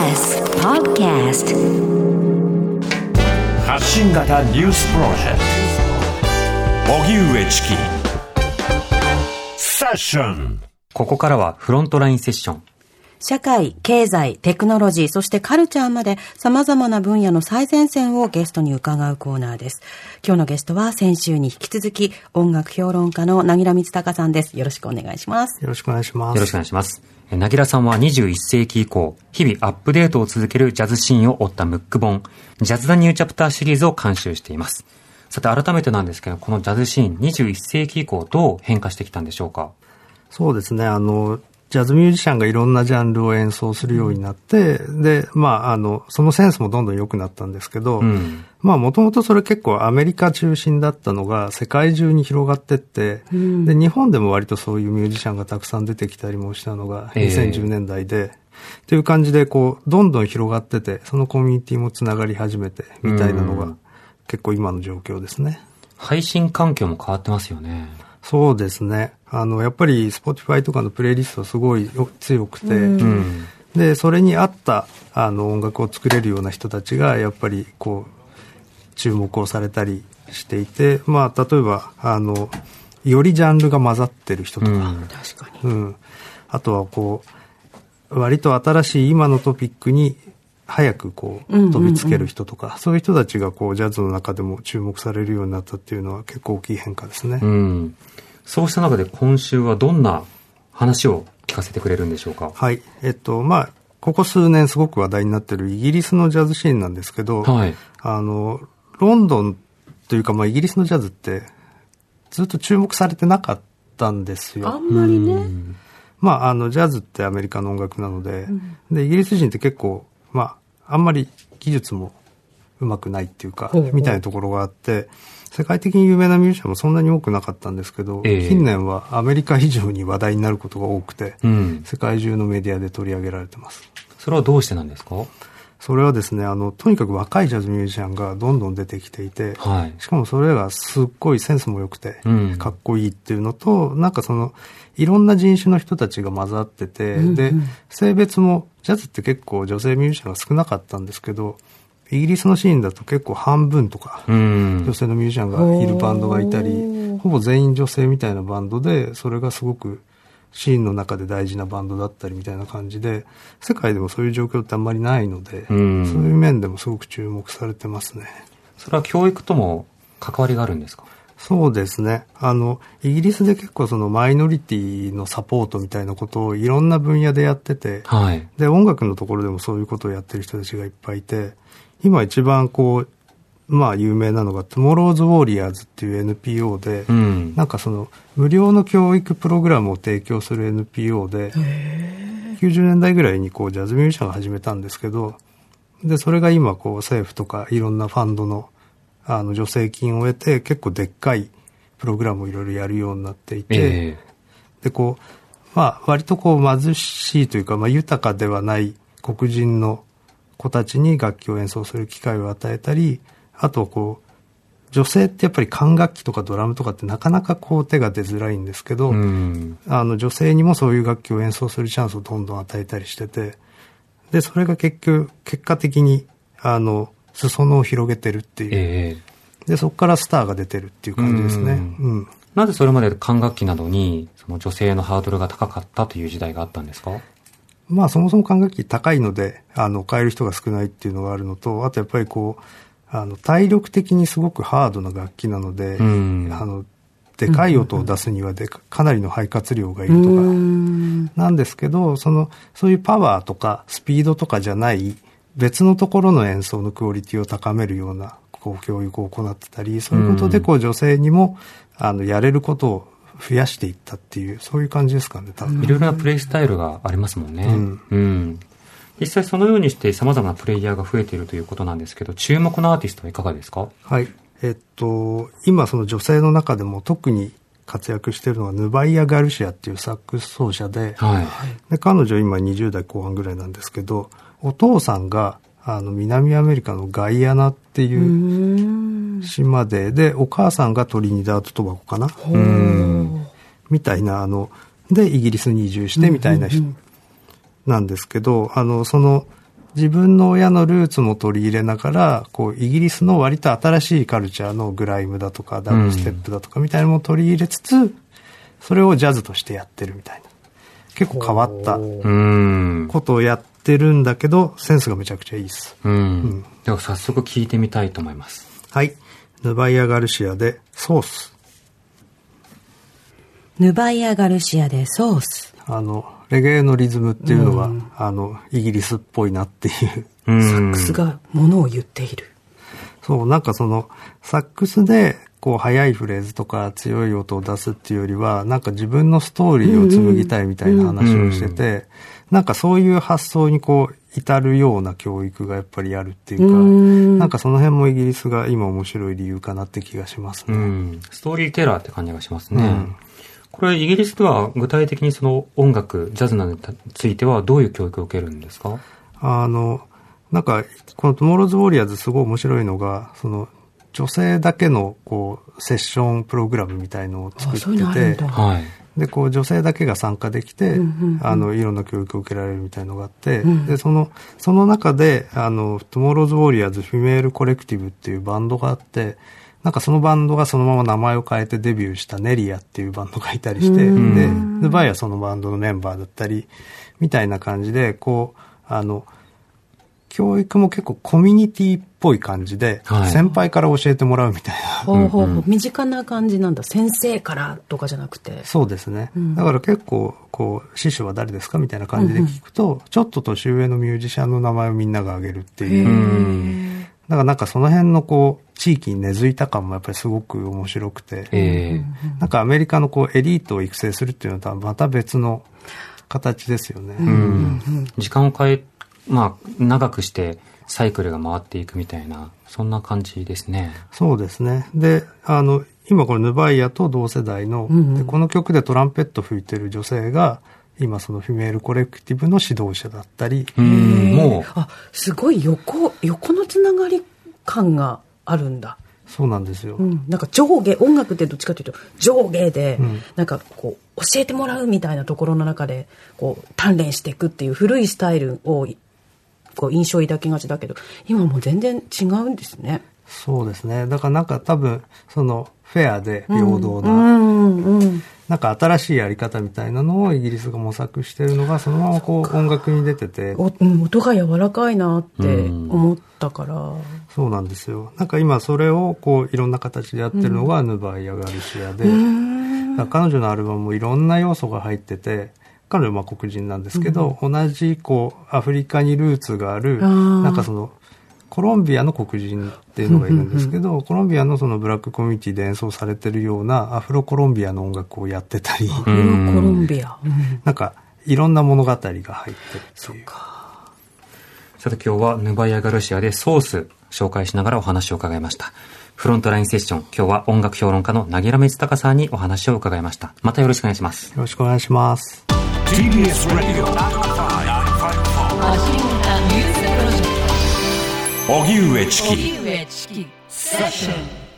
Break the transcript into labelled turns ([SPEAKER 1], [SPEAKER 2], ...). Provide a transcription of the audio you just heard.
[SPEAKER 1] TBS Podcast
[SPEAKER 2] 発信型ニュースプロジェクト。荻上チキ。セッション。
[SPEAKER 3] ここからはフロントラインセッション。
[SPEAKER 4] 社会、経済、テクノロジー、そしてカルチャーまで様々な分野の最前線をゲストに伺うコーナーです。今日のゲストは先週に引き続き音楽評論家の凪良光隆さんです。よろしくお願いします。
[SPEAKER 5] よろしくお願いします。
[SPEAKER 3] よろしくお願いします。えなぎらさんは21世紀以降、日々アップデートを続けるジャズシーンを追ったムック本、ジャズ・ザ・ニュー・チャプターシリーズを監修しています。さて改めてなんですけど、このジャズシーン21世紀以降どう変化してきたんでしょうか？
[SPEAKER 5] そうですね。あの、ジャズミュージシャンがいろんなジャンルを演奏するようになって、で、まあ、あの、そのセンスもどんどん良くなったんですけど、
[SPEAKER 3] うん
[SPEAKER 5] まあ、もともとそれ結構アメリカ中心だったのが世界中に広がってって、で、日本でも割とそういうミュージシャンがたくさん出てきたりもしたのが
[SPEAKER 3] ええ
[SPEAKER 5] 2010年代で、っていう感じで、こう、どんどん広がってて、そのコミュニティもつながり始めて、みたいなのが
[SPEAKER 3] うん
[SPEAKER 5] 結構今の状況ですね。
[SPEAKER 3] 配信環境も変わってますよね。
[SPEAKER 5] そうですね。あの、やっぱり Spotify とかのプレイリストすごいよ強くて、
[SPEAKER 3] うん。
[SPEAKER 5] で、それに合ったあの音楽を作れるような人たちが、やっぱりこう、注目をされたりしていて、まあ、例えば、あの、よりジャンルが混ざってる人とか、
[SPEAKER 3] うん
[SPEAKER 4] 確かに。
[SPEAKER 5] うん。あとはこう、割と新しい今のトピックに早くこ
[SPEAKER 4] うんうんう
[SPEAKER 5] うん飛びつける人とか、そういう人たちがこう、ジャズの中でも注目されるようになったっていうのは結構大きい変化ですね。
[SPEAKER 3] うん。そうした中で今週はどんな話を聞かせてくれるんでしょうか？
[SPEAKER 5] はい。えっと、まあ、ここ数年すごく話題になってるイギリスのジャズシーンなんですけど、
[SPEAKER 3] はい。
[SPEAKER 5] あの、ロンドンというか、まあ、イギリスのジャズって、ずっと注目されてなかったんです
[SPEAKER 4] あ
[SPEAKER 5] よ。
[SPEAKER 4] んまりね。
[SPEAKER 5] まあ、あの、ジャズってアメリカの音楽なので、で、イギリス人って結構、まあ、あんまり技術も上手くないっていうかみたいなところがあって、世界的に有名なミュージシャンもそんなに多くなかったんですけど、
[SPEAKER 3] ええ
[SPEAKER 5] 近年はアメリカ以上に話題になることが多くて、
[SPEAKER 3] うん。
[SPEAKER 5] 世界中のメディアで取り上げられてます。
[SPEAKER 3] それはどうしてなんですか？
[SPEAKER 5] それはですね、あの、とにかく若いジャズミュージシャンがどんどん出てきていて、
[SPEAKER 3] はい。
[SPEAKER 5] しかもそれがすっごいセンスも良くて
[SPEAKER 3] うん、
[SPEAKER 5] かっこいいっていうのと、なんかその、いろんな人種の人たちが混ざってて、で、性別も、ジャズって結構女性ミュージシャンが少なかったんですけど、イギリスのシーンだと結構半分とか、
[SPEAKER 3] うん
[SPEAKER 5] 女。性のミュージシャンがいるバンドがいたり、ほぼ全員女性みたいなバンドで、それがすごくシーンの中で大事なバンドだったりみたいな感じで、世界でもそういう状況ってあんまりないので、
[SPEAKER 3] うん
[SPEAKER 5] そういう面でもすごく注目されてますね。
[SPEAKER 3] それは教育とも関わりがあるんですか？
[SPEAKER 5] そうですね。あの、イギリスで結構そのマイノリティのサポートみたいなことをいろんな分野でやってて、
[SPEAKER 3] はい。
[SPEAKER 5] で、音楽のところでもそういうことをやってる人たちがいっぱいいて、今一番こう、まあ有名なのが、 Tomorrow's Warriors っていう NPO で、
[SPEAKER 3] うん。
[SPEAKER 5] なんかその、無料の教育プログラムを提供する NPO で、90年代ぐらいにこう、ジャズミュージシャンが始めたんですけど、で、それが今こう、政府とかいろんなファンドの、あの、助成金を得て、結構でっかいプログラムをいろいろやるようになっていて、
[SPEAKER 3] え
[SPEAKER 5] で、こう、まあ、割とこう、貧しいというか、まあ、豊かではない黒人の子たちに楽器を演奏する機会を与えたり、あと、こう、女性ってやっぱり管楽器とかドラムとかってなかなかこう手が出づらいんですけど、
[SPEAKER 3] えうん。
[SPEAKER 5] あの女性にもそういう楽器を演奏するチャンスをどんどん与えたりしてて、で、それが結局、結果的に、あの、裾野を広げてるっていう。
[SPEAKER 3] ええ
[SPEAKER 5] で、そこからスターが出てるっていう感じですね。
[SPEAKER 3] う
[SPEAKER 5] うん。
[SPEAKER 3] なぜそれまで管楽器などに、その女性のハードルが高かったという時代があったんですか？
[SPEAKER 5] まあそもそも管楽器高いので、あの、買える人が少ないっていうのがあるのと、あとやっぱりこう、あの、体力的にすごくハードな楽器なので、
[SPEAKER 3] うん
[SPEAKER 5] あの、でかい音を出すにはでかかなりの肺活量がいるとか、なんですけど、その、そういうパワーとかスピードとかじゃない、別のところの演奏のクオリティを高めるような、こう、教育を行ってたり、そういうことで、こう、女性にも、あの、やれることを増やしていったっていう、そういう感じですかね、多分。
[SPEAKER 3] いろいろなプレイスタイルがありますもんね。
[SPEAKER 5] うん
[SPEAKER 3] うん。実際そのようにして様々なプレイヤーが増えているということなんですけど、注目のアーティストはいかがですか？
[SPEAKER 5] はい。えっと、今その女性の中でも特に活躍しているのはヌバイア・ガルシアっていうサックス奏者で、
[SPEAKER 3] はい。
[SPEAKER 5] で彼女今20代後半ぐらいなんですけど、お父さんがあの南アメリカのガイアナっていう島で、で、お母さんがトリニダード・トバコかな？
[SPEAKER 3] うん。
[SPEAKER 5] みたいな、あの、で、イギリスに移住してみたいな人なんですけど、あの、その、自分の親のルーツも取り入れながら、こう、イギリスの割と新しいカルチャーのグライムだとか、ダブルステップだとかみたいなのも取り入れつつ、それをジャズとしてやってるみたいな。結構変わった
[SPEAKER 3] うん。
[SPEAKER 5] ことをやってるんだけど、センスがめちゃくちゃいいです。
[SPEAKER 3] うん。では早速聞いてみたいと思います。
[SPEAKER 5] はい。ヌバイア・ガルシアでソース。
[SPEAKER 4] ヌバイア・ガルシアでソース。
[SPEAKER 5] あの、レゲエのリズムっていうのが、あの、イギリスっぽいなっていう。
[SPEAKER 3] うん。
[SPEAKER 4] サックスがものを言っている。
[SPEAKER 5] そう、なんかその、サックスで、こう、速いフレーズとか強い音を出すっていうよりは、なんか自分のストーリーを紡ぎたいみたいな話をしてて、なんかそういう発想にこう、至るような教育がやっぱりあるっていうか、なんかその辺もイギリスが今面白い理由かなって気がしますね。
[SPEAKER 3] うん。ストーリーテラーって感じがしますね。
[SPEAKER 5] うん
[SPEAKER 3] これ、イギリスでは具体的にその音楽、ジャズなどについてはどういう教育を受けるんですか？
[SPEAKER 5] あの、なんか、この Tomorrow's Warriors すごい面白いのが、その、女性だけの、こう、セッションプログラムみたいのを作ってて。で、こう、女性だけが参加できて、あの、いろんな教育を受けられるみたいのがあって、で、その、その中で、あの、 Tomorrow's Warriors Female Collective っていうバンドがあって、なんかそのバンドがそのまま名前を変えてデビューした Nérija っていうバンドがいたりして、で、で、バイはそのバンドのメンバーだったり、みたいな感じで、こう、あの、教育も結構コミュニティっぽい感じで、
[SPEAKER 3] はい
[SPEAKER 5] 先輩から教えてもらうみたいな。
[SPEAKER 4] ほうほうほう。身近な感じなんだ。先生からとかじゃなくて。
[SPEAKER 5] そうですね。だから結構、こう、師匠は誰ですかみたいな感じで聞くと、ちょっと年上のミュージシャンの名前をみんなが挙げるっていう。
[SPEAKER 3] うん。
[SPEAKER 5] だからなんかその辺のこう、地域に根付いた感もやっぱりすごく面白くて、
[SPEAKER 3] ええ
[SPEAKER 5] なんかアメリカのこう、エリートを育成するっていうのとはまた別の形ですよね。
[SPEAKER 3] うん。時間を変え、まあ、長くしてサイクルが回っていくみたいな、そんな感じですね。
[SPEAKER 5] そうですね。で、あの、今これヌバイアと同世代の、でこの曲でトランペット吹いてる女性が、今その Female Collective の指導者だったり、
[SPEAKER 3] うん。も
[SPEAKER 4] あ、すごい横、横のつながり感があるんだ。
[SPEAKER 5] そうなんですよ。
[SPEAKER 4] うん、なんか上下、音楽ってどっちかというと上下で、
[SPEAKER 5] ん
[SPEAKER 4] なんかこう、教えてもらうみたいなところの中で、こう、鍛錬していくっていう古いスタイルを、こう、印象を抱きがちだけど、今もう全然違うんですね。
[SPEAKER 5] そうですね。だからなんか多分、その、フェアで平等
[SPEAKER 4] う
[SPEAKER 5] な、
[SPEAKER 4] ん、うん。
[SPEAKER 5] なんか新しいやり方みたいなのをイギリスが模索してるのが、そのままこう音楽に出てて、
[SPEAKER 4] 音が柔らかいなって思ったから。
[SPEAKER 5] そうなんですよ。なんか今それをこういろんな形でやってるのがヌバイア・ガルシアで、彼女のアルバムもいろんな要素が入ってて、彼女はまあ黒人なんですけど、同じこうアフリカにルーツがある、なんかその、コロンビアの黒人っていうのがいるんですけど、コロンビアのそのブラックコミュニティで演奏されてるようなアフロコロンビアの音楽をやってたり、
[SPEAKER 3] う、
[SPEAKER 4] コロンビア。うん
[SPEAKER 5] なんかいろんな物語が入ってるっていう。
[SPEAKER 3] さて今日はヌバイア・ガルシアでソース紹介しながらお話を伺いました。フロントラインセッション、今日は音楽評論家のなぎらめつたかさんにお話を伺いました。またよろしくお願いします。
[SPEAKER 5] よろしくお願いします。
[SPEAKER 6] 荻上チキ。セッション